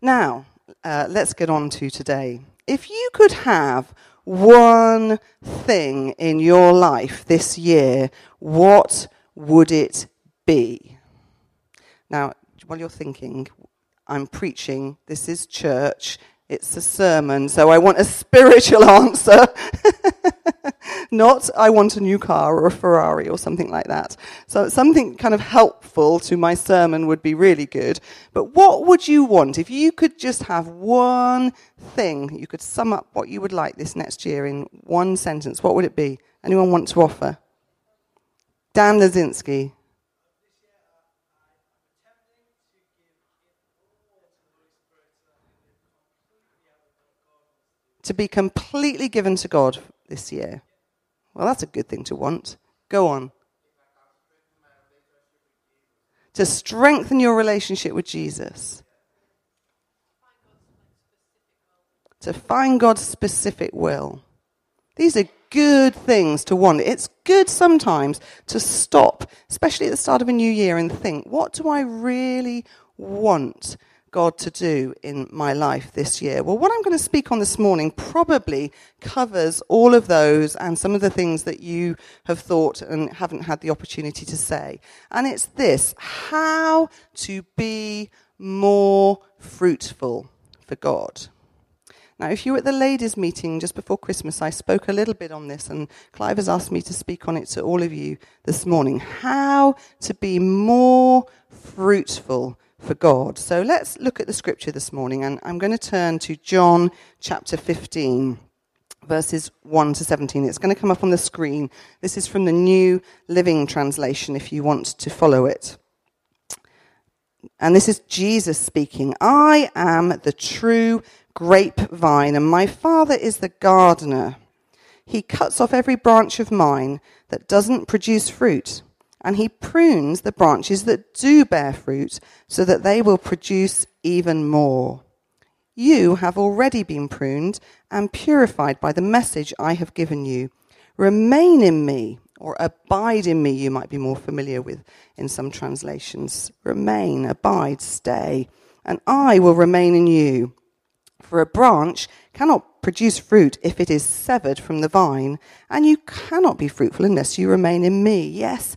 Now, uh, let's get on to today. If you could have one thing in your life this year, what would it be? Now, while you're thinking, I'm preaching, this is church, it's a sermon, so I want a spiritual answer. Not, I want a new car or a Ferrari or something like that. So, something kind of helpful to my sermon would be really good. But what would you want if you could just have one thing, you could sum up what you would like this next year in one sentence? What would it be? Anyone want to offer? Dan Lazinski. To be completely given to God this year. Well, that's a good thing to want. Go on. To strengthen your relationship with Jesus. To find God's specific will. These are good things to want. It's good sometimes to stop, especially at the start of a new year, and think, what do I really want? God to do in my life this year? Well, what I'm going to speak on this morning probably covers all of those and some of the things that you have thought and haven't had the opportunity to say. And it's this how to be more fruitful for God. Now, if you were at the ladies' meeting just before Christmas, I spoke a little bit on this, and Clive has asked me to speak on it to all of you this morning. How to be more fruitful for God. So let's look at the scripture this morning, and I'm going to turn to John chapter 15, verses 1 to 17. It's going to come up on the screen. This is from the New Living Translation if you want to follow it. And this is Jesus speaking I am the true grapevine, and my Father is the gardener. He cuts off every branch of mine that doesn't produce fruit and he prunes the branches that do bear fruit so that they will produce even more. You have already been pruned and purified by the message I have given you. Remain in me, or abide in me, you might be more familiar with in some translations. Remain, abide, stay, and I will remain in you. For a branch cannot produce fruit if it is severed from the vine, and you cannot be fruitful unless you remain in me. Yes,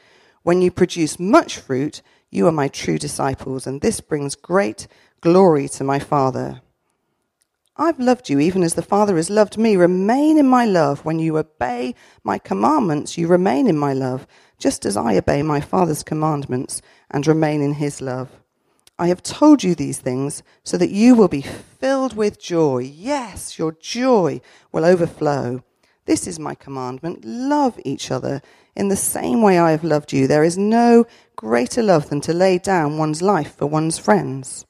When you produce much fruit, you are my true disciples, and this brings great glory to my Father. I've loved you even as the Father has loved me. Remain in my love. When you obey my commandments, you remain in my love, just as I obey my Father's commandments and remain in his love. I have told you these things so that you will be filled with joy. Yes, your joy will overflow. This is my commandment love each other in the same way I have loved you. There is no greater love than to lay down one's life for one's friends.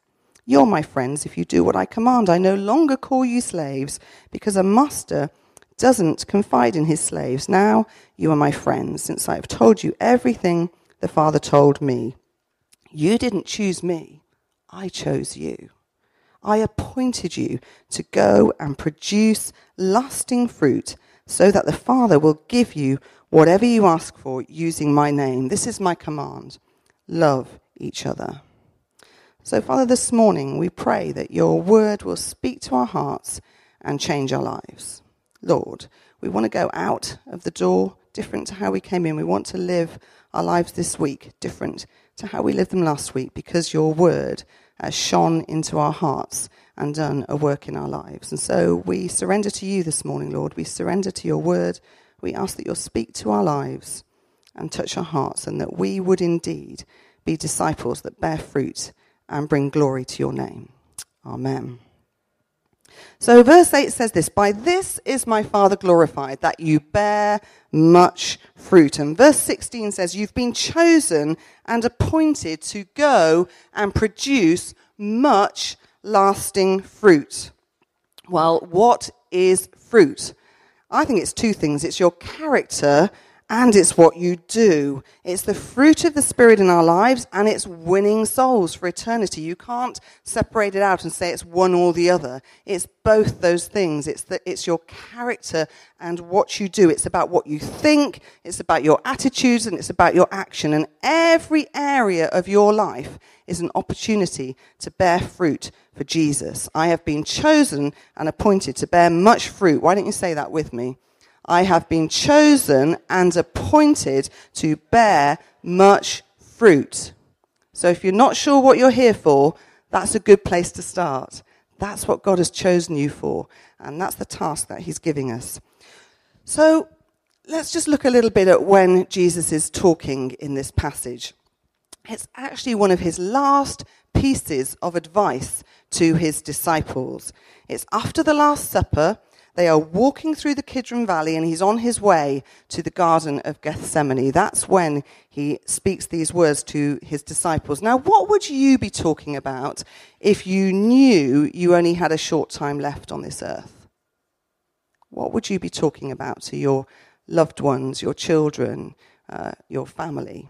You're my friends if you do what I command. I no longer call you slaves because a master doesn't confide in his slaves. Now you are my friends since I have told you everything the Father told me. You didn't choose me, I chose you. I appointed you to go and produce lasting fruit so that the Father will give you whatever you ask for using my name. This is my command love each other. So, Father, this morning we pray that your word will speak to our hearts and change our lives. Lord, we want to go out of the door different to how we came in. We want to live our lives this week different to how we lived them last week because your word has shone into our hearts and done a work in our lives. And so we surrender to you this morning, Lord. We surrender to your word. We ask that you'll speak to our lives and touch our hearts, and that we would indeed be disciples that bear fruit and bring glory to your name. Amen. So, verse 8 says this By this is my Father glorified, that you bear much fruit. And verse 16 says, You've been chosen and appointed to go and produce much lasting fruit. Well, what is fruit? I think it's two things it's your character and it's what you do. It's the fruit of the Spirit in our lives, and it's winning souls for eternity. You can't separate it out and say it's one or the other. It's both those things. It's, the, it's your character and what you do. It's about what you think, it's about your attitudes, and it's about your action. And every area of your life is an opportunity to bear fruit for Jesus. I have been chosen and appointed to bear much fruit. Why don't you say that with me? I have been chosen and appointed to bear much fruit. So if you're not sure what you're here for, that's a good place to start. That's what God has chosen you for, and that's the task that He's giving us. So let's just look a little bit at when Jesus is talking in this passage. It's actually one of his last pieces of advice to his disciples. It's after the Last Supper. They are walking through the Kidron Valley and he's on his way to the Garden of Gethsemane. That's when he speaks these words to his disciples. Now, what would you be talking about if you knew you only had a short time left on this earth? What would you be talking about to your loved ones, your children, uh, your family?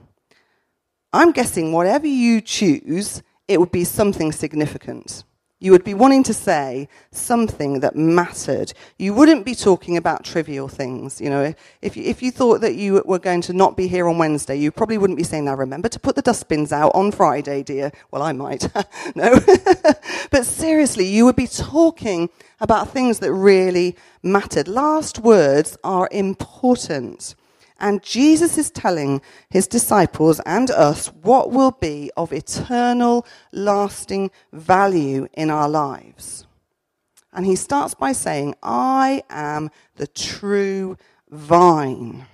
I'm guessing whatever you choose, it would be something significant. You would be wanting to say something that mattered. You wouldn't be talking about trivial things. You know, if you, if you thought that you were going to not be here on Wednesday, you probably wouldn't be saying, now remember to put the dustbins out on Friday, dear. Well, I might. no. but seriously, you would be talking about things that really mattered. Last words are important. And Jesus is telling his disciples and us what will be of eternal, lasting value in our lives. And he starts by saying, I am the true vine.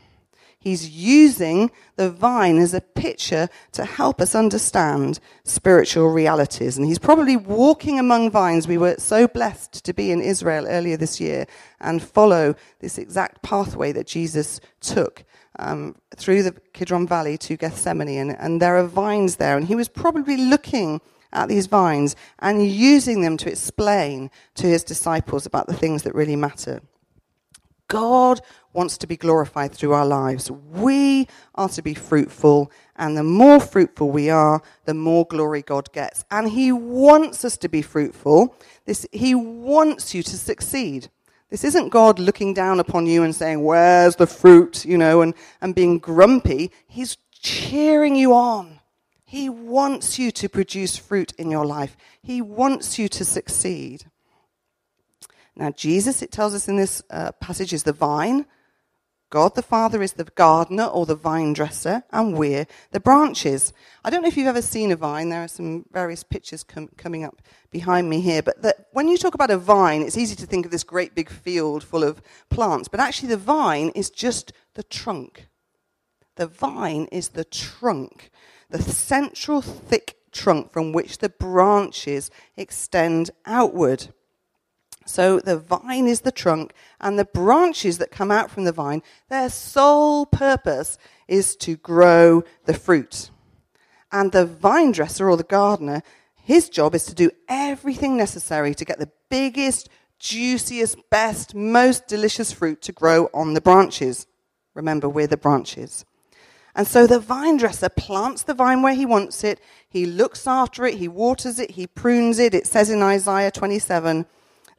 He's using the vine as a picture to help us understand spiritual realities. And he's probably walking among vines. We were so blessed to be in Israel earlier this year and follow this exact pathway that Jesus took um, through the Kidron Valley to Gethsemane, and, and there are vines there. And he was probably looking at these vines and using them to explain to his disciples about the things that really matter. God wants to be glorified through our lives. We are to be fruitful, and the more fruitful we are, the more glory God gets. And He wants us to be fruitful. This, he wants you to succeed. This isn't God looking down upon you and saying, Where's the fruit? you know, and, and being grumpy. He's cheering you on. He wants you to produce fruit in your life, He wants you to succeed. Now, Jesus, it tells us in this uh, passage, is the vine. God the Father is the gardener or the vine dresser, and we're the branches. I don't know if you've ever seen a vine. There are some various pictures com- coming up behind me here. But the, when you talk about a vine, it's easy to think of this great big field full of plants. But actually, the vine is just the trunk. The vine is the trunk, the central thick trunk from which the branches extend outward. So the vine is the trunk, and the branches that come out from the vine, their sole purpose is to grow the fruit. And the vine dresser or the gardener, his job is to do everything necessary to get the biggest, juiciest, best, most delicious fruit to grow on the branches. Remember, we're the branches. And so the vine dresser plants the vine where he wants it. He looks after it. He waters it. He prunes it. It says in Isaiah 27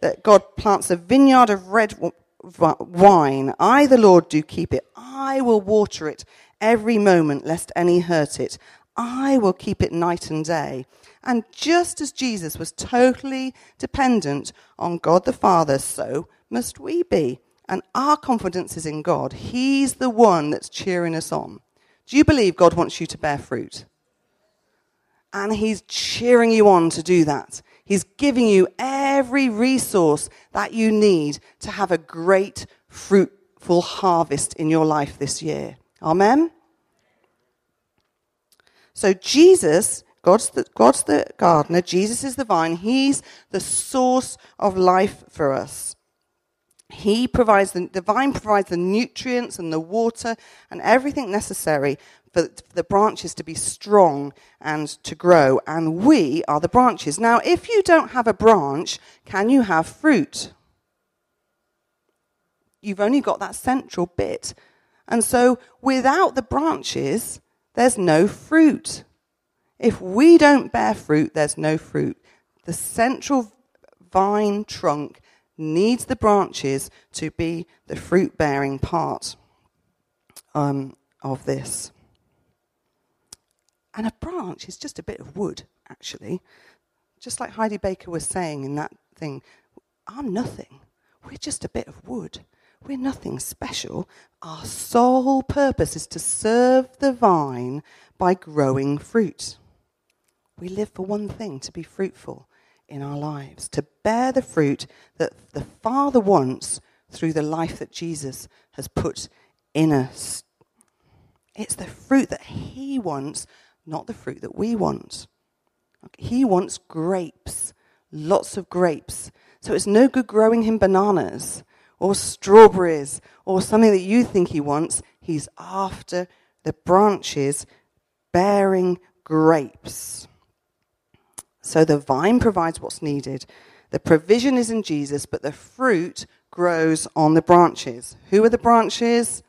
that God plants a vineyard of red wine. I, the Lord, do keep it. I will water it every moment, lest any hurt it. I will keep it night and day. And just as Jesus was totally dependent on God the Father, so must we be. And our confidence is in God. He's the one that's cheering us on. Do you believe God wants you to bear fruit? And He's cheering you on to do that. He's giving you every resource that you need to have a great, fruitful harvest in your life this year. Amen? So, Jesus, God's the, God's the gardener, Jesus is the vine, He's the source of life for us. He provides the, the vine provides the nutrients and the water and everything necessary for the branches to be strong and to grow, and we are the branches. Now, if you don't have a branch, can you have fruit? you've only got that central bit. And so without the branches, there's no fruit. If we don't bear fruit, there's no fruit. The central vine trunk needs the branches to be the fruit bearing part um, of this. And a branch is just a bit of wood, actually. Just like Heidi Baker was saying in that thing, I'm nothing. We're just a bit of wood. We're nothing special. Our sole purpose is to serve the vine by growing fruit. We live for one thing to be fruitful in our lives, to bear the fruit that the Father wants through the life that Jesus has put in us. It's the fruit that He wants, not the fruit that we want. He wants grapes, lots of grapes. So it's no good growing him bananas or strawberries or something that you think he wants. He's after the branches bearing grapes. So the vine provides what's needed. The provision is in Jesus, but the fruit grows on the branches. Who are the branches?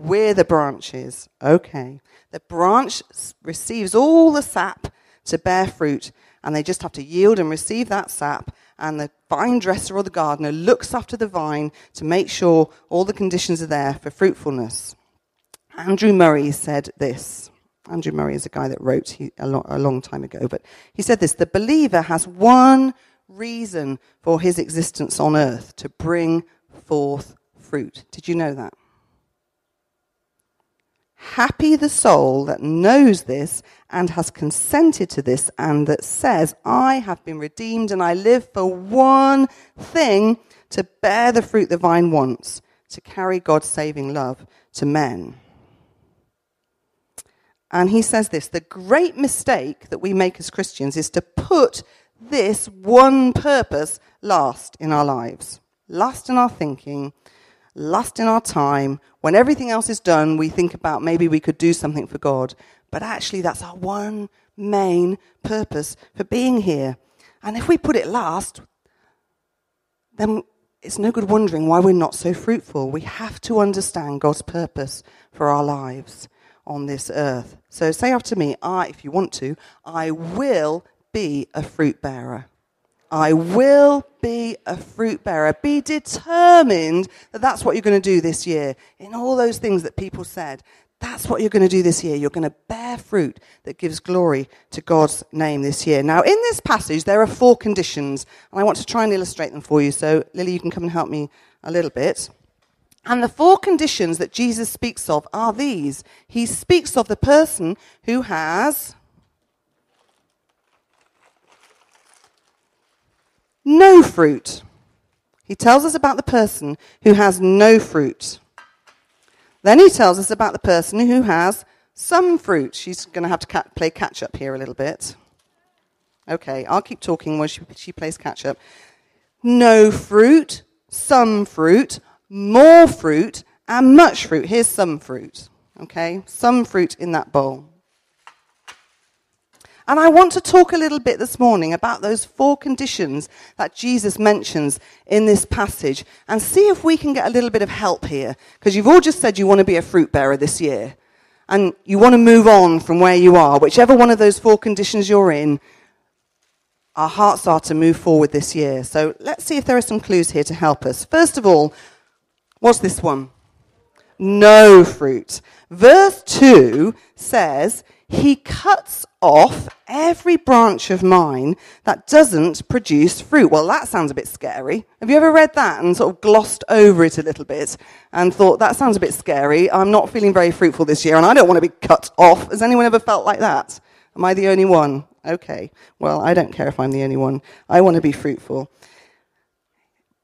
We're the branches. Okay. The branch receives all the sap to bear fruit, and they just have to yield and receive that sap. And the vine dresser or the gardener looks after the vine to make sure all the conditions are there for fruitfulness. Andrew Murray said this. Andrew Murray is a guy that wrote a, long time ago, but he said this The believer has one reason for his existence on earth to bring forth fruit. Did you know that? Happy the soul that knows this and has consented to this and that says, I have been redeemed and I live for one thing to bear the fruit the vine wants, to carry God's saving love to men. And he says this the great mistake that we make as Christians is to put this one purpose last in our lives, last in our thinking, last in our time. When everything else is done, we think about maybe we could do something for God. But actually, that's our one main purpose for being here. And if we put it last, then it's no good wondering why we're not so fruitful. We have to understand God's purpose for our lives on this earth. So say after me, I, if you want to, I will be a fruit bearer. I will be a fruit bearer. Be determined that that's what you're going to do this year. In all those things that people said, that's what you're going to do this year. You're going to bear fruit that gives glory to God's name this year. Now, in this passage, there are four conditions, and I want to try and illustrate them for you. So, Lily, you can come and help me a little bit. And the four conditions that Jesus speaks of are these He speaks of the person who has no fruit. He tells us about the person who has no fruit. Then he tells us about the person who has some fruit. She's going to have to play catch up here a little bit. Okay, I'll keep talking while she, she plays catch up. No fruit, some fruit, more fruit, and much fruit. Here's some fruit. Okay, some fruit in that bowl. And I want to talk a little bit this morning about those four conditions that Jesus mentions in this passage and see if we can get a little bit of help here. Because you've all just said you want to be a fruit bearer this year. And you want to move on from where you are. Whichever one of those four conditions you're in, our hearts are to move forward this year. So let's see if there are some clues here to help us. First of all, what's this one? No fruit. Verse 2 says, he cuts off every branch of mine that doesn't produce fruit. Well, that sounds a bit scary. Have you ever read that and sort of glossed over it a little bit and thought, that sounds a bit scary. I'm not feeling very fruitful this year and I don't want to be cut off. Has anyone ever felt like that? Am I the only one? Okay. Well, I don't care if I'm the only one. I want to be fruitful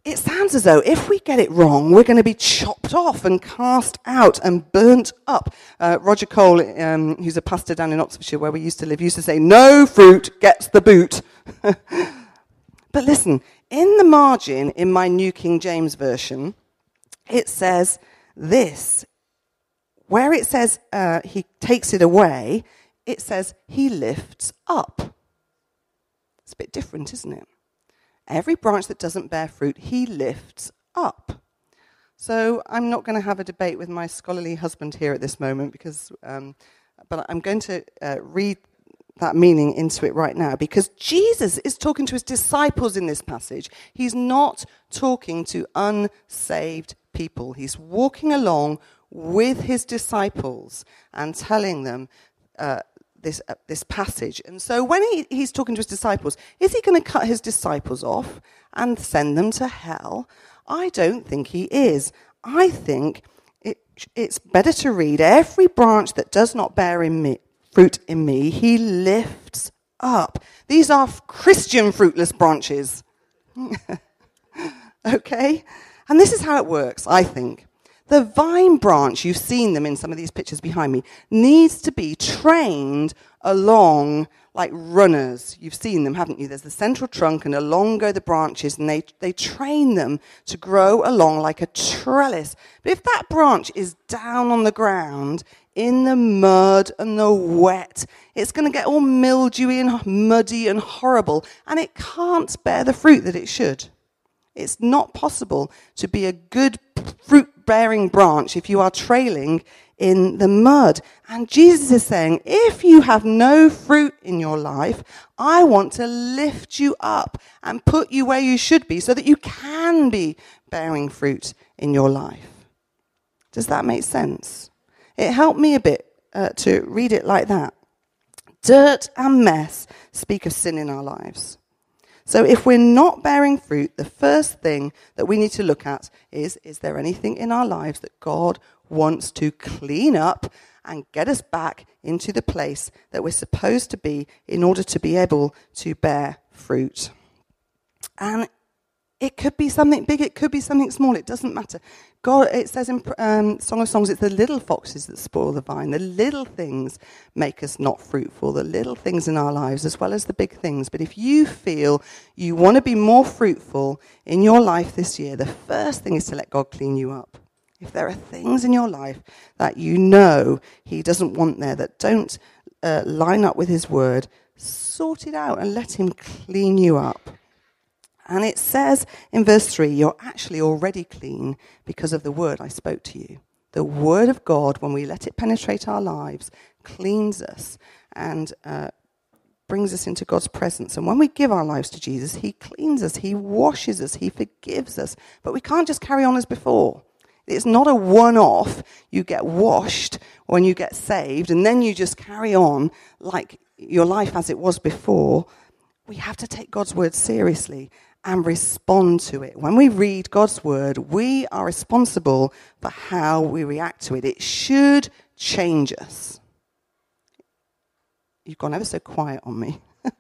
it sounds as though if we get it wrong, we're going to be chopped off and cast out and burnt up. Uh, Roger Cole, um, who's a pastor down in Oxfordshire where we used to live, used to say, No fruit gets the boot. but listen, in the margin in my New King James Version, it says this. Where it says uh, he takes it away, it says he lifts up. It's a bit different, isn't it? Every branch that doesn't bear fruit, he lifts up. So I'm not going to have a debate with my scholarly husband here at this moment, because, um, but I'm going to uh, read that meaning into it right now because Jesus is talking to his disciples in this passage. He's not talking to unsaved people. He's walking along with his disciples and telling them uh, this, uh, this passage. And so when he, he's talking to his disciples, is he going to cut his disciples off and send them to hell? I don't think he is. I think it, it's better to read every branch that does not bear in me, fruit in me, he lifts up. These are Christian fruitless branches. okay? And this is how it works, I think. The vine branch, you've seen them in some of these pictures behind me, needs to be trained along like runners. You've seen them, haven't you? There's the central trunk, and along go the branches, and they, they train them to grow along like a trellis. But if that branch is down on the ground, in the mud and the wet. It's going to get all mildewy and muddy and horrible, and it can't bear the fruit that it should. It's not possible to be a good fruit bearing branch if you are trailing in the mud. And Jesus is saying, if you have no fruit in your life, I want to lift you up and put you where you should be so that you can be bearing fruit in your life. Does that make sense? It helped me a bit uh, to read it like that. Dirt and mess speak of sin in our lives. So if we're not bearing fruit, the first thing that we need to look at is is there anything in our lives that God wants to clean up and get us back into the place that we're supposed to be in order to be able to bear fruit? And it could be something big, it could be something small, it doesn't matter. God, it says in um, Song of Songs, it's the little foxes that spoil the vine. The little things make us not fruitful, the little things in our lives as well as the big things. But if you feel you want to be more fruitful in your life this year, the first thing is to let God clean you up. If there are things in your life that you know He doesn't want there, that don't uh, line up with His word, sort it out and let Him clean you up. And it says in verse 3 you're actually already clean because of the word I spoke to you. The word of God, when we let it penetrate our lives, cleans us and uh, brings us into God's presence. And when we give our lives to Jesus, He cleans us, He washes us, He forgives us. But we can't just carry on as before. It's not a one off. You get washed when you get saved, and then you just carry on like your life as it was before. We have to take God's word seriously and respond to it. When we read God's word, we are responsible for how we react to it. It should change us. You've gone ever so quiet on me.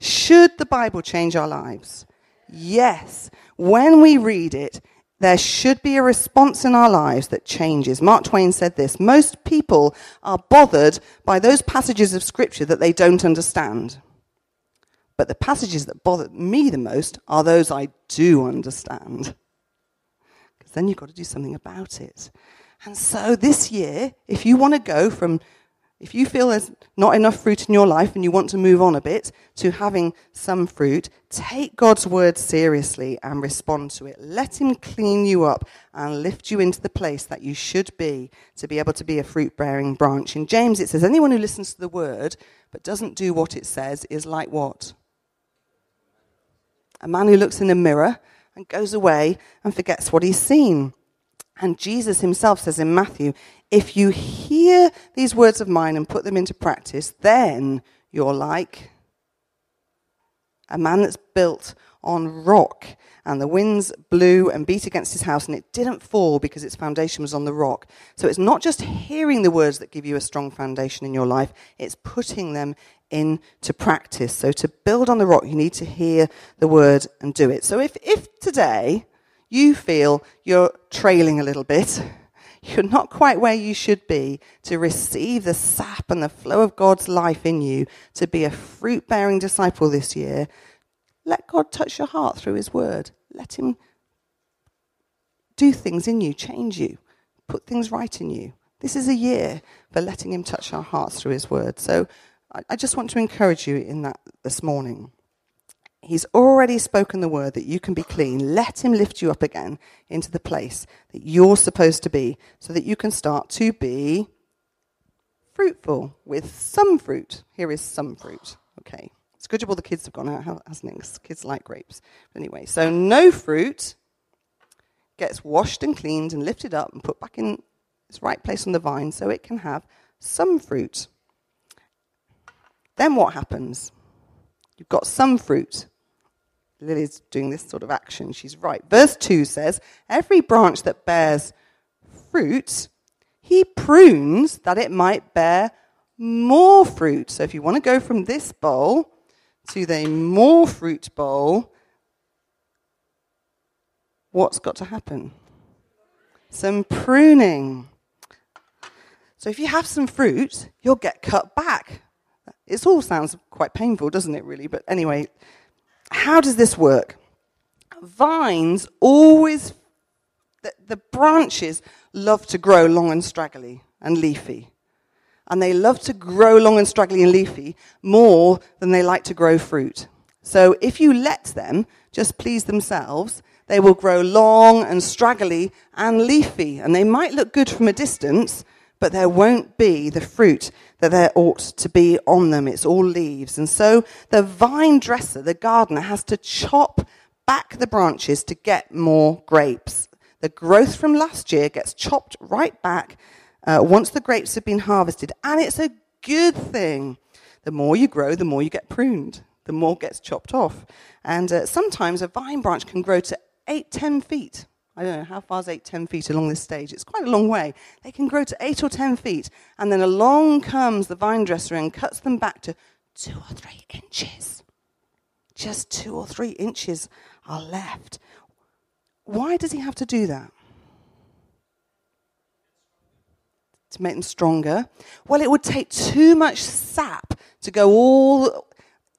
should the Bible change our lives? Yes. When we read it, there should be a response in our lives that changes. Mark Twain said this Most people are bothered by those passages of Scripture that they don't understand. But the passages that bother me the most are those I do understand. Because then you've got to do something about it. And so this year, if you want to go from, if you feel there's not enough fruit in your life and you want to move on a bit to having some fruit, take God's word seriously and respond to it. Let Him clean you up and lift you into the place that you should be to be able to be a fruit bearing branch. In James, it says, anyone who listens to the word but doesn't do what it says is like what? A man who looks in a mirror and goes away and forgets what he's seen. And Jesus himself says in Matthew, if you hear these words of mine and put them into practice, then you're like a man that's built on rock. And the winds blew and beat against his house, and it didn't fall because its foundation was on the rock. So it's not just hearing the words that give you a strong foundation in your life, it's putting them into practice. So to build on the rock, you need to hear the word and do it. So if, if today you feel you're trailing a little bit, you're not quite where you should be to receive the sap and the flow of God's life in you to be a fruit bearing disciple this year, let God touch your heart through His word. Let Him do things in you, change you, put things right in you. This is a year for letting Him touch our hearts through His word. So I just want to encourage you in that this morning. He's already spoken the word that you can be clean. Let him lift you up again into the place that you're supposed to be so that you can start to be fruitful with some fruit. Here is some fruit. Okay. It's good all the kids have gone out, hasn't it? Kids like grapes. But anyway, so no fruit gets washed and cleaned and lifted up and put back in its right place on the vine so it can have some fruit. Then what happens? You've got some fruit. Lily's doing this sort of action. She's right. Verse 2 says, Every branch that bears fruit, he prunes that it might bear more fruit. So if you want to go from this bowl to the more fruit bowl, what's got to happen? Some pruning. So if you have some fruit, you'll get cut back. It all sounds quite painful, doesn't it, really? But anyway, how does this work? Vines always, the, the branches love to grow long and straggly and leafy. And they love to grow long and straggly and leafy more than they like to grow fruit. So if you let them just please themselves, they will grow long and straggly and leafy. And they might look good from a distance, but there won't be the fruit that there ought to be on them. It's all leaves. And so the vine dresser, the gardener, has to chop back the branches to get more grapes. The growth from last year gets chopped right back uh, once the grapes have been harvested. And it's a good thing. The more you grow, the more you get pruned, the more gets chopped off. And uh, sometimes a vine branch can grow to eight, ten feet. I don't know, how far is eight, ten feet along this stage? It's quite a long way. They can grow to eight or ten feet, and then along comes the vine dresser and cuts them back to two or three inches. Just two or three inches are left. Why does he have to do that? To make them stronger? Well, it would take too much sap to go all.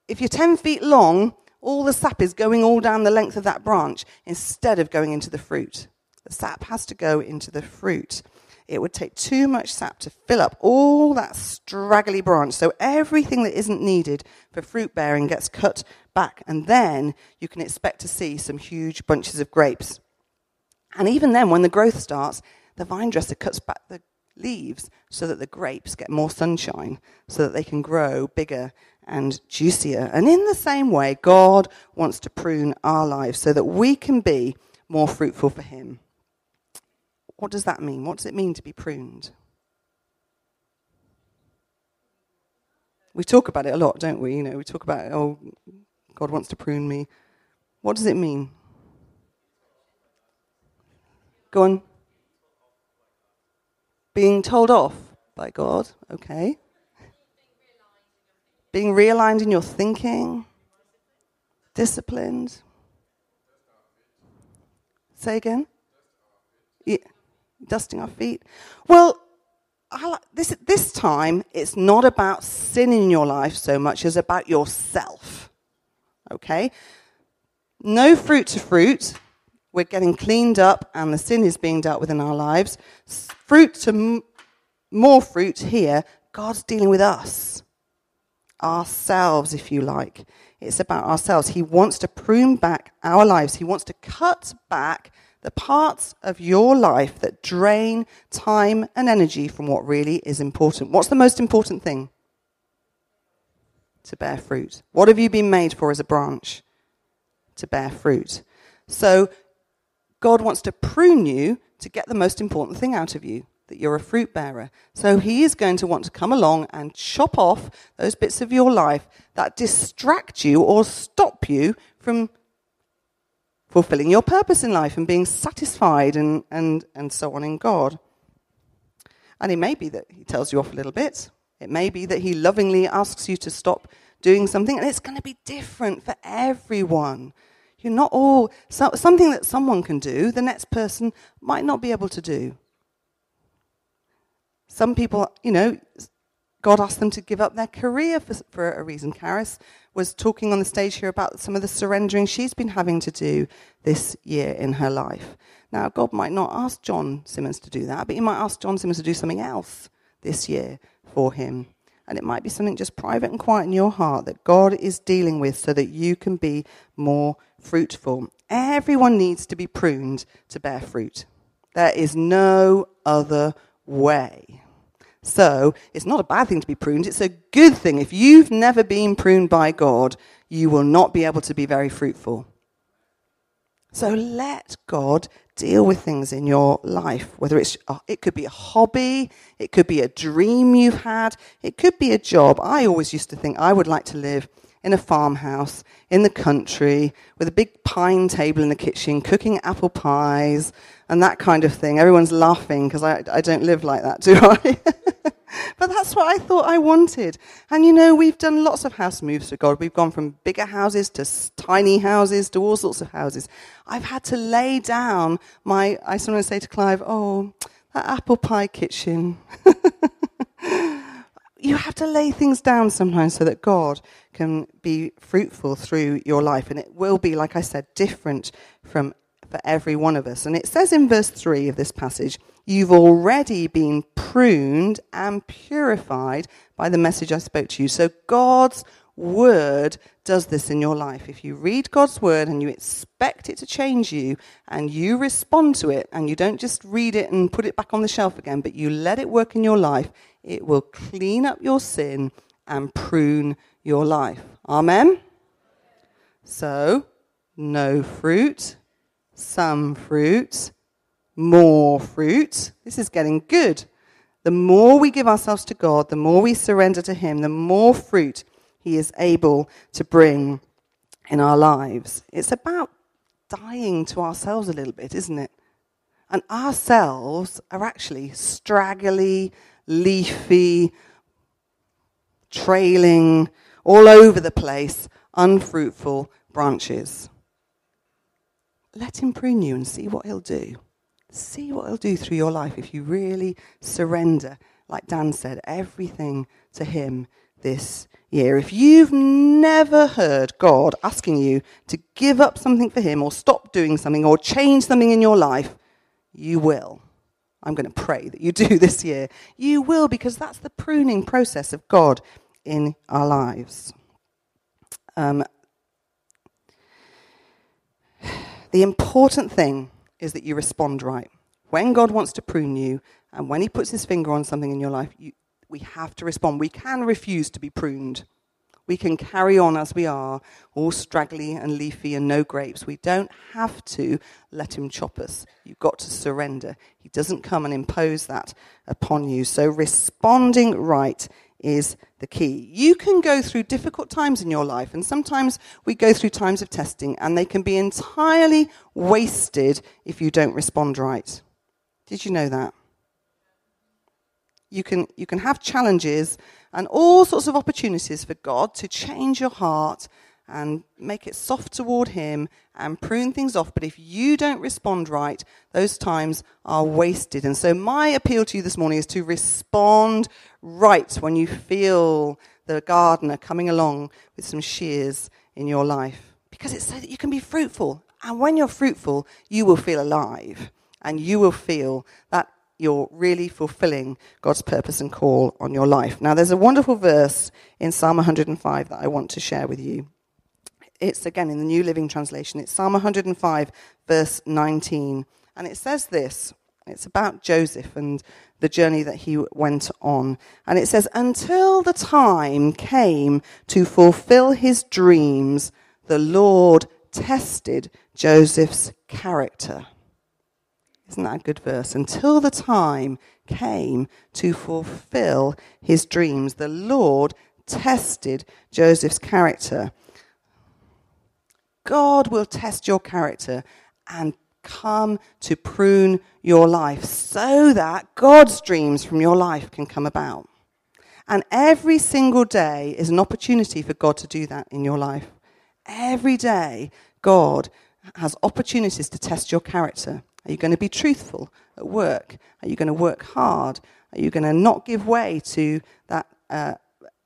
If you're 10 feet long, all the sap is going all down the length of that branch instead of going into the fruit. The sap has to go into the fruit. It would take too much sap to fill up all that straggly branch. So everything that isn't needed for fruit bearing gets cut back. And then you can expect to see some huge bunches of grapes. And even then, when the growth starts, the vine dresser cuts back the leaves so that the grapes get more sunshine, so that they can grow bigger and juicier. And in the same way, God wants to prune our lives so that we can be more fruitful for Him. What does that mean? What does it mean to be pruned? We talk about it a lot, don't we? You know, we talk about, oh, God wants to prune me. What does it mean? Go on. Being told off by God, okay being realigned in your thinking, disciplined. Say again? Yeah. Dusting our feet. Well, this, this time, it's not about sin in your life so much as about yourself. Okay? No fruit to fruit. We're getting cleaned up and the sin is being dealt with in our lives. Fruit to m- more fruit here. God's dealing with us ourselves, if you like. It's about ourselves. He wants to prune back our lives. He wants to cut back the parts of your life that drain time and energy from what really is important. What's the most important thing? To bear fruit. What have you been made for as a branch? To bear fruit. So, God wants to prune you to get the most important thing out of you that you're a fruit bearer. So he is going to want to come along and chop off those bits of your life that distract you or stop you from fulfilling your purpose in life and being satisfied and, and, and so on in God. And it may be that he tells you off a little bit. It may be that he lovingly asks you to stop doing something, and it's going to be different for everyone. You're not all so, something that someone can do, the next person might not be able to do. Some people, you know, God asked them to give up their career for, for a reason. Karis was talking on the stage here about some of the surrendering she's been having to do this year in her life. Now, God might not ask John Simmons to do that, but he might ask John Simmons to do something else this year for him. And it might be something just private and quiet in your heart that God is dealing with so that you can be more fruitful. Everyone needs to be pruned to bear fruit. There is no other way. So it's not a bad thing to be pruned, it's a good thing. If you've never been pruned by God, you will not be able to be very fruitful. So let God deal with things in your life, whether it's, uh, it could be a hobby, it could be a dream you've had, it could be a job. I always used to think I would like to live in a farmhouse in the country with a big pine table in the kitchen, cooking apple pies and that kind of thing. Everyone's laughing because I, I don't live like that, do I? but that's what I thought I wanted. And you know, we've done lots of house moves for God. We've gone from bigger houses to tiny houses to all sorts of houses. I've had to lay down my, I sometimes say to Clive, oh, that apple pie kitchen. you have to lay things down sometimes so that God can be fruitful through your life. And it will be, like I said, different from for every one of us. And it says in verse 3 of this passage, You've already been pruned and purified by the message I spoke to you. So God's word does this in your life. If you read God's word and you expect it to change you and you respond to it and you don't just read it and put it back on the shelf again, but you let it work in your life, it will clean up your sin and prune your life. Amen? So, no fruit, some fruit, more fruit. This is getting good. The more we give ourselves to God, the more we surrender to Him, the more fruit He is able to bring in our lives. It's about dying to ourselves a little bit, isn't it? And ourselves are actually straggly, leafy, trailing, all over the place, unfruitful branches let him prune you and see what he'll do. See what he'll do through your life if you really surrender, like Dan said, everything to him this year. If you've never heard God asking you to give up something for him or stop doing something or change something in your life, you will. I'm going to pray that you do this year. You will because that's the pruning process of God in our lives. Um, The important thing is that you respond right. When God wants to prune you and when He puts His finger on something in your life, you, we have to respond. We can refuse to be pruned. We can carry on as we are, all straggly and leafy and no grapes. We don't have to let him chop us. You've got to surrender. He doesn't come and impose that upon you. So responding right is the key. You can go through difficult times in your life, and sometimes we go through times of testing, and they can be entirely wasted if you don't respond right. Did you know that? You can, you can have challenges and all sorts of opportunities for God to change your heart and make it soft toward Him and prune things off. But if you don't respond right, those times are wasted. And so, my appeal to you this morning is to respond right when you feel the gardener coming along with some shears in your life. Because it's so that you can be fruitful. And when you're fruitful, you will feel alive and you will feel that you're really fulfilling God's purpose and call on your life. Now, there's a wonderful verse in Psalm 105 that I want to share with you it's again in the New Living Translation. It's Psalm 105, verse 19. And it says this it's about Joseph and the journey that he went on. And it says, Until the time came to fulfill his dreams, the Lord tested Joseph's character. Isn't that a good verse? Until the time came to fulfill his dreams, the Lord tested Joseph's character. God will test your character and come to prune your life so that God's dreams from your life can come about. And every single day is an opportunity for God to do that in your life. Every day, God has opportunities to test your character. Are you going to be truthful at work? Are you going to work hard? Are you going to not give way to that uh,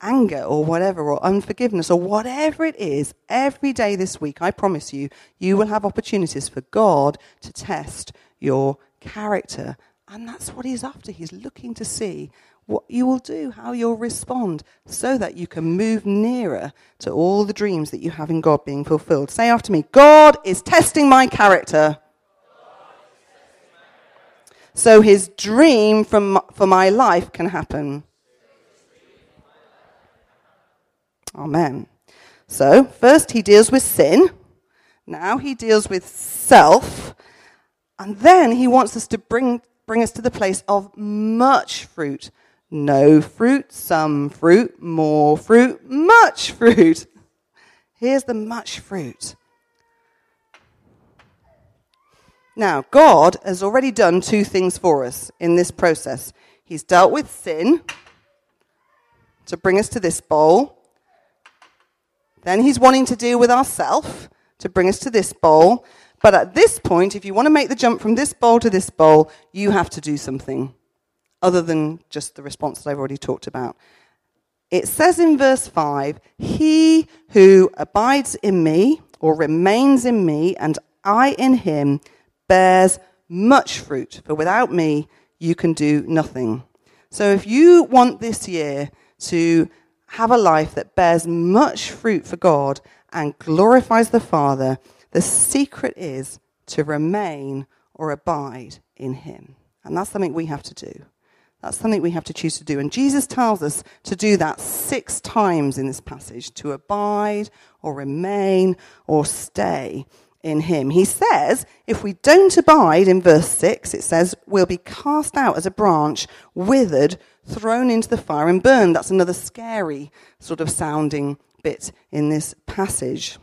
anger or whatever, or unforgiveness or whatever it is, every day this week, I promise you, you will have opportunities for God to test your character. And that's what He's after. He's looking to see what you will do, how you'll respond, so that you can move nearer to all the dreams that you have in God being fulfilled. Say after me God is testing my character. So his dream from, for my life can happen. Amen. So, first he deals with sin. Now he deals with self. And then he wants us to bring, bring us to the place of much fruit. No fruit, some fruit, more fruit, much fruit. Here's the much fruit. Now, God has already done two things for us in this process. He's dealt with sin to bring us to this bowl. Then he's wanting to deal with ourself to bring us to this bowl. But at this point, if you want to make the jump from this bowl to this bowl, you have to do something other than just the response that I've already talked about. It says in verse 5 He who abides in me or remains in me and I in him bears much fruit, for without me you can do nothing. So if you want this year to have a life that bears much fruit for God and glorifies the Father, the secret is to remain or abide in Him. And that's something we have to do. That's something we have to choose to do. And Jesus tells us to do that six times in this passage to abide or remain or stay in him. He says, if we don't abide, in verse 6, it says, we'll be cast out as a branch, withered, thrown into the fire and burned. That's another scary sort of sounding bit in this passage.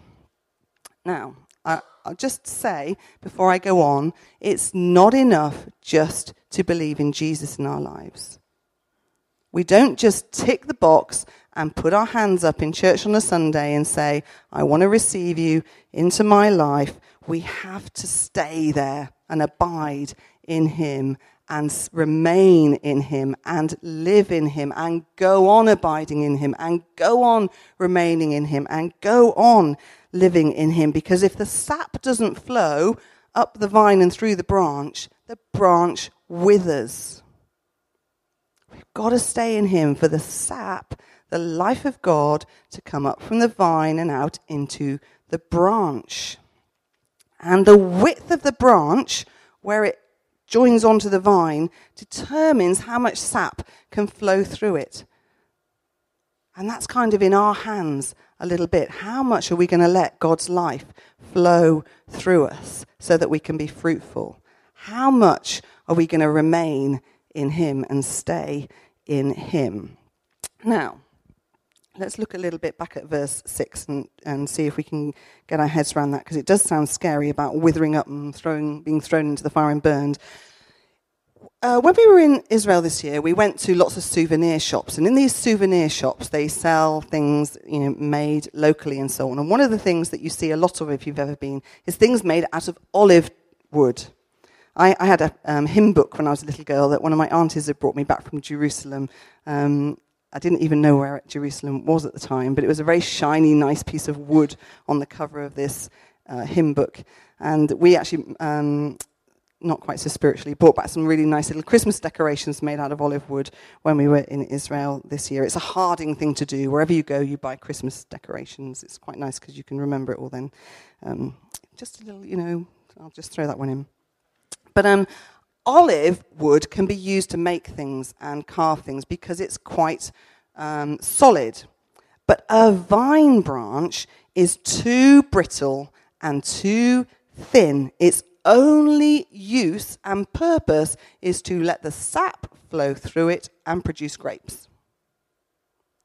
Now, I, will just say before I go on, it's not enough just to believe in Jesus in our lives. We don't just tick the box and put our hands up in church on a Sunday and say, I want to receive you into my life. We have to stay there and abide in Him and remain in Him and live in Him and go on abiding in Him and go on remaining in Him and go on living in Him. Because if the sap doesn't flow up the vine and through the branch, the branch withers. We've got to stay in Him for the sap, the life of God, to come up from the vine and out into the branch. And the width of the branch, where it joins onto the vine, determines how much sap can flow through it. And that's kind of in our hands a little bit. How much are we going to let God's life flow through us so that we can be fruitful? How much are we going to remain in Him and stay in Him. Now, let's look a little bit back at verse 6 and, and see if we can get our heads around that, because it does sound scary about withering up and throwing, being thrown into the fire and burned. Uh, when we were in Israel this year, we went to lots of souvenir shops, and in these souvenir shops, they sell things you know made locally and so on. And one of the things that you see a lot of, if you've ever been, is things made out of olive wood. I, I had a um, hymn book when I was a little girl that one of my aunties had brought me back from Jerusalem. Um, I didn't even know where Jerusalem was at the time, but it was a very shiny, nice piece of wood on the cover of this uh, hymn book. And we actually, um, not quite so spiritually, brought back some really nice little Christmas decorations made out of olive wood when we were in Israel this year. It's a Harding thing to do. Wherever you go, you buy Christmas decorations. It's quite nice because you can remember it all then. Um, just a little, you know, I'll just throw that one in. But um, olive wood can be used to make things and carve things because it's quite um, solid. But a vine branch is too brittle and too thin. Its only use and purpose is to let the sap flow through it and produce grapes.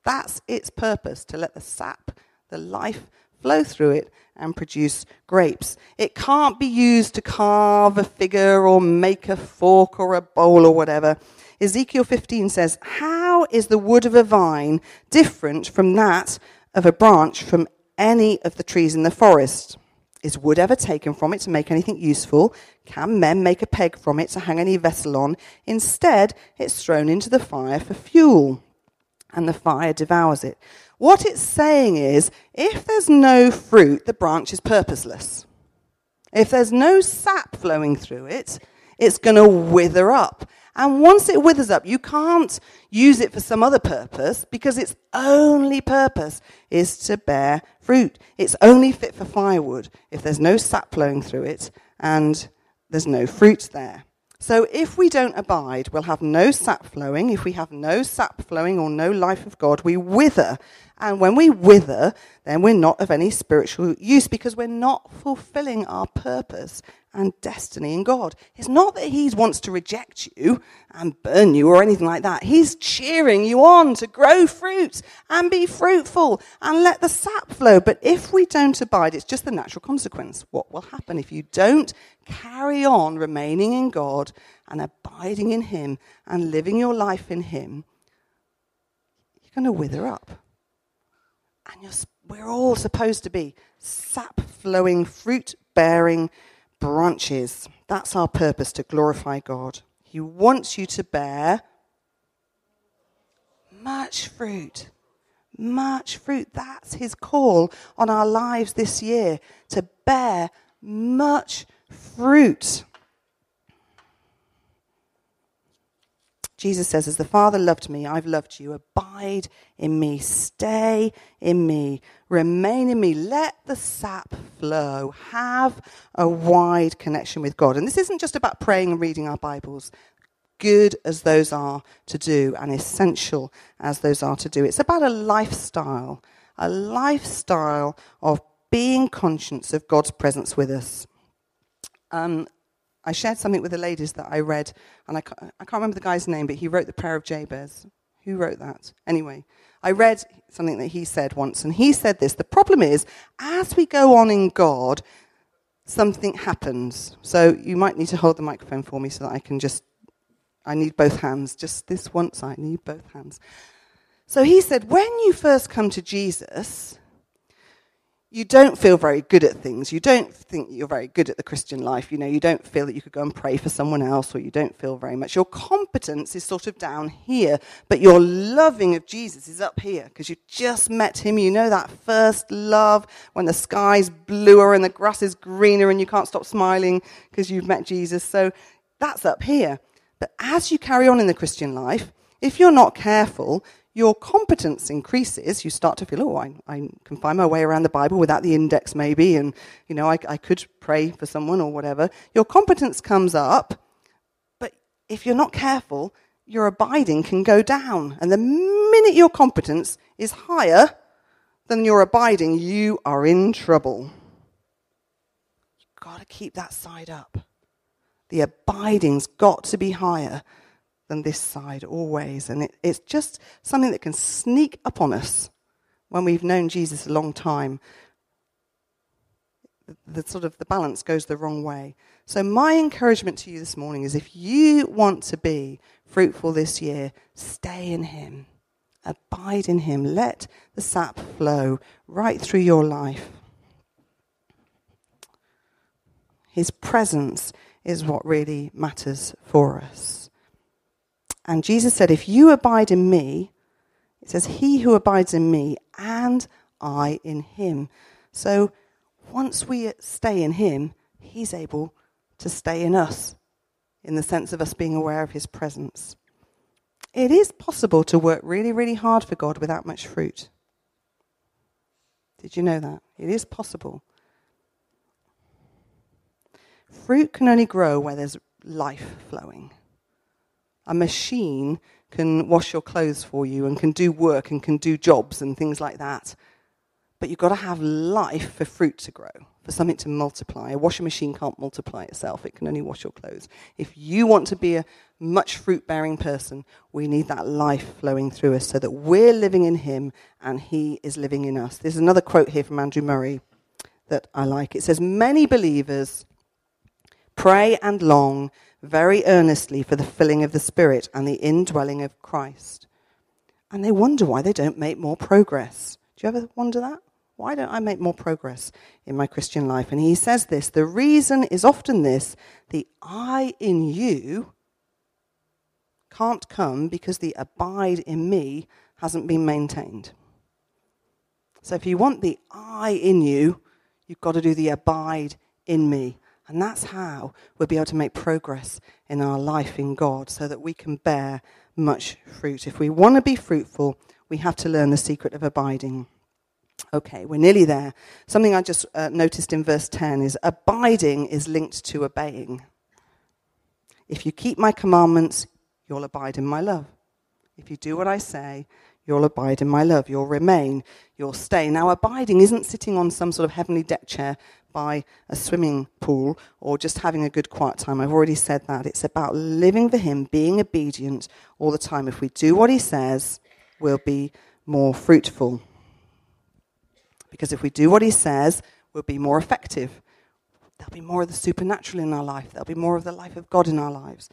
That's its purpose, to let the sap, the life, flow through it and produce grapes. It can't be used to carve a figure or make a fork or a bowl or whatever. Ezekiel 15 says, How is the wood of a vine different from that of a branch from any of the trees in the forest? Is wood ever taken from it to make anything useful? Can men make a peg from it to hang any vessel on? Instead, it's thrown into the fire for fuel, and the fire devours it. What it's saying is if there's no fruit, the branch is purposeless. If there's no sap flowing through it, it's going to wither up. And once it withers up, you can't use it for some other purpose because its only purpose is to bear fruit. It's only fit for firewood if there's no sap flowing through it and there's no fruit there. So if we don't abide, we'll have no sap flowing. If we have no sap flowing or no life of God, we wither. And when we wither, then we're not of any spiritual use because we're not fulfilling our purpose and destiny in God. It's not that He wants to reject you and burn you or anything like that. He's cheering you on to grow fruit and be fruitful and let the sap flow. But if we don't abide, it's just the natural consequence. What will happen if you don't carry on remaining in God and abiding in Him and living your life in Him? You're going to wither up. And we're all supposed to be sap flowing, fruit bearing branches. That's our purpose to glorify God. He wants you to bear much fruit. Much fruit. That's his call on our lives this year to bear much fruit. Jesus says, As the Father loved me, I've loved you. Abide in me. Stay in me. Remain in me. Let the sap flow. Have a wide connection with God. And this isn't just about praying and reading our Bibles, good as those are to do and essential as those are to do. It's about a lifestyle, a lifestyle of being conscious of God's presence with us. Um, I shared something with the ladies that I read, and I can't, I can't remember the guy's name, but he wrote the Prayer of Jabez. Who wrote that? Anyway, I read something that he said once, and he said this The problem is, as we go on in God, something happens. So you might need to hold the microphone for me so that I can just, I need both hands. Just this once, I need both hands. So he said, when you first come to Jesus, you don't feel very good at things. You don't think you're very good at the Christian life. You know, you don't feel that you could go and pray for someone else, or you don't feel very much. Your competence is sort of down here, but your loving of Jesus is up here because you just met him. You know that first love when the sky's bluer and the grass is greener and you can't stop smiling because you've met Jesus. So that's up here. But as you carry on in the Christian life, if you're not careful, your competence increases. You start to feel, oh, I, I, can find my way around the Bible without the index, maybe, and you know, I, I could pray for someone or whatever. Your competence comes up, but if you're not careful, your abiding can go down. And the minute your competence is higher than your abiding, you are in trouble. You've got to keep that side up. The abiding's got to be higher than this side always. And it, it's just something that can sneak up on us when we've known Jesus a long time. The, the sort of the balance goes the wrong way. So my encouragement to you this morning is if you want to be fruitful this year, stay in him. Abide in him. Let the sap flow right through your life. His presence is what really matters for us. And Jesus said, If you abide in me, it says, He who abides in me and I in him. So once we stay in him, he's able to stay in us in the sense of us being aware of his presence. It is possible to work really, really hard for God without much fruit. Did you know that? It is possible. Fruit can only grow where there's life flowing a machine can wash your clothes for you and can do work and can do jobs and things like that. But you've got to have life for fruit to grow, for something to multiply. A washing machine can't multiply itself, it can only wash your clothes. If you want to be a much fruit bearing person, we need that life flowing through us so that we're living in Him and He is living in us. There's another quote here from Andrew Murray that I like. It says, Many believers pray and long very earnestly for the filling of the Spirit and the indwelling of Christ. And they wonder why they don't make more progress. Do you ever wonder that? Why don't I make more progress in my Christian life? And he says this the reason is often this the I in you can't come because the abide in me hasn't been maintained. So if you want the I in you, you've got to do the abide in me. And that's how we'll be able to make progress in our life in God so that we can bear much fruit. If we want to be fruitful, we have to learn the secret of abiding. Okay, we're nearly there. Something I just uh, noticed in verse 10 is abiding is linked to obeying. If you keep my commandments, you'll abide in my love. If you do what I say, you'll abide in my love. You'll remain. You'll stay. Now, abiding isn't sitting on some sort of heavenly deck chair by a swimming pool or just having a good quiet time. I've already said that. It's about living for Him, being obedient all the time. If we do what He says, we'll be more fruitful. Because if we do what He says, we'll be more effective. There'll be more of the supernatural in our life, there'll be more of the life of God in our lives.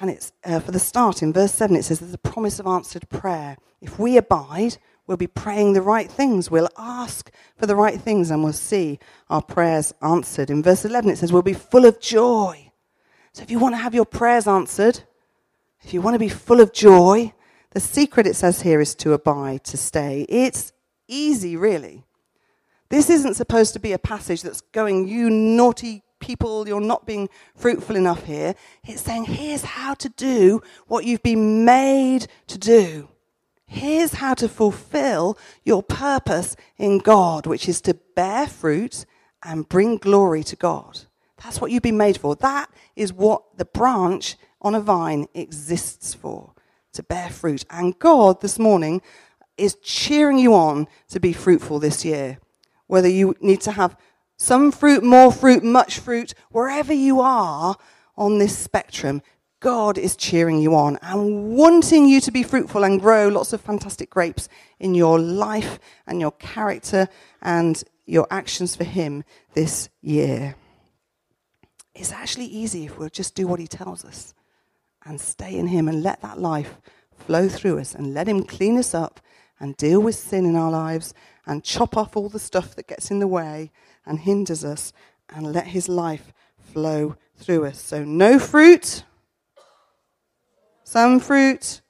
And it's uh, for the start in verse 7, it says there's a promise of answered prayer. If we abide, we'll be praying the right things. We'll ask for the right things and we'll see our prayers answered. In verse 11, it says we'll be full of joy. So if you want to have your prayers answered, if you want to be full of joy, the secret it says here is to abide, to stay. It's easy, really. This isn't supposed to be a passage that's going, you naughty people, you're not being fruitful enough here. It's saying, here's how to do what you've been made to do. Here's how to fulfill your purpose in God, which is to bear fruit and bring glory to God. That's what you've been made for. That is what the branch on a vine exists for, to bear fruit. And God this morning is cheering you on to be fruitful this year. Whether you need to have some fruit, more fruit, much fruit, wherever you are on this spectrum, God is cheering you on and wanting you to be fruitful and grow lots of fantastic grapes in your life and your character and your actions for Him this year. It's actually easy if we'll just do what He tells us and stay in Him and let that life flow through us and let Him clean us up and deal with sin in our lives and chop off all the stuff that gets in the way and hinders us and let his life flow through us. So, no fruit, some fruit,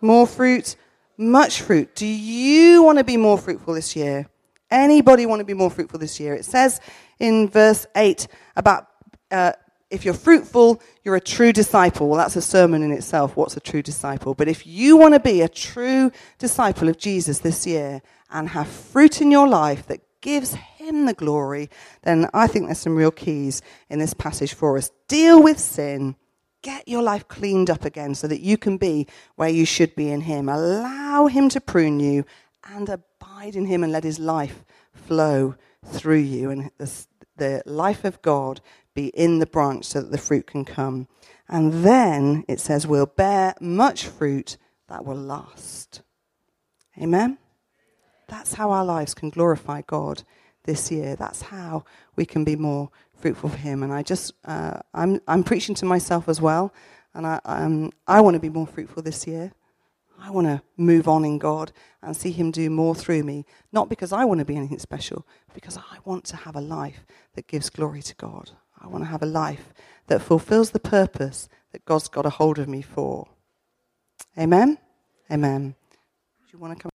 more fruit, much fruit. Do you want to be more fruitful this year? Anybody want to be more fruitful this year? It says in verse 8 about uh, if you're fruitful, you're a true disciple. Well, that's a sermon in itself. What's a true disciple? But if you want to be a true disciple of Jesus this year and have fruit in your life that gives him the glory, then I think there's some real keys in this passage for us. Deal with sin. Get your life cleaned up again so that you can be where you should be in him. Allow him to prune you and abide in him and let his life flow through you. And the, the life of God be in the branch so that the fruit can come. And then it says, we'll bear much fruit that will last. Amen? That's how our lives can glorify God this year. That's how we can be more fruitful for Him. And I just, uh, I'm, I'm preaching to myself as well. And I, um, I want to be more fruitful this year. I want to move on in God and see Him do more through me. Not because I want to be anything special, because I want to have a life that gives glory to God. I want to have a life that fulfills the purpose that God's got a hold of me for. Amen? Amen. Do you want to come?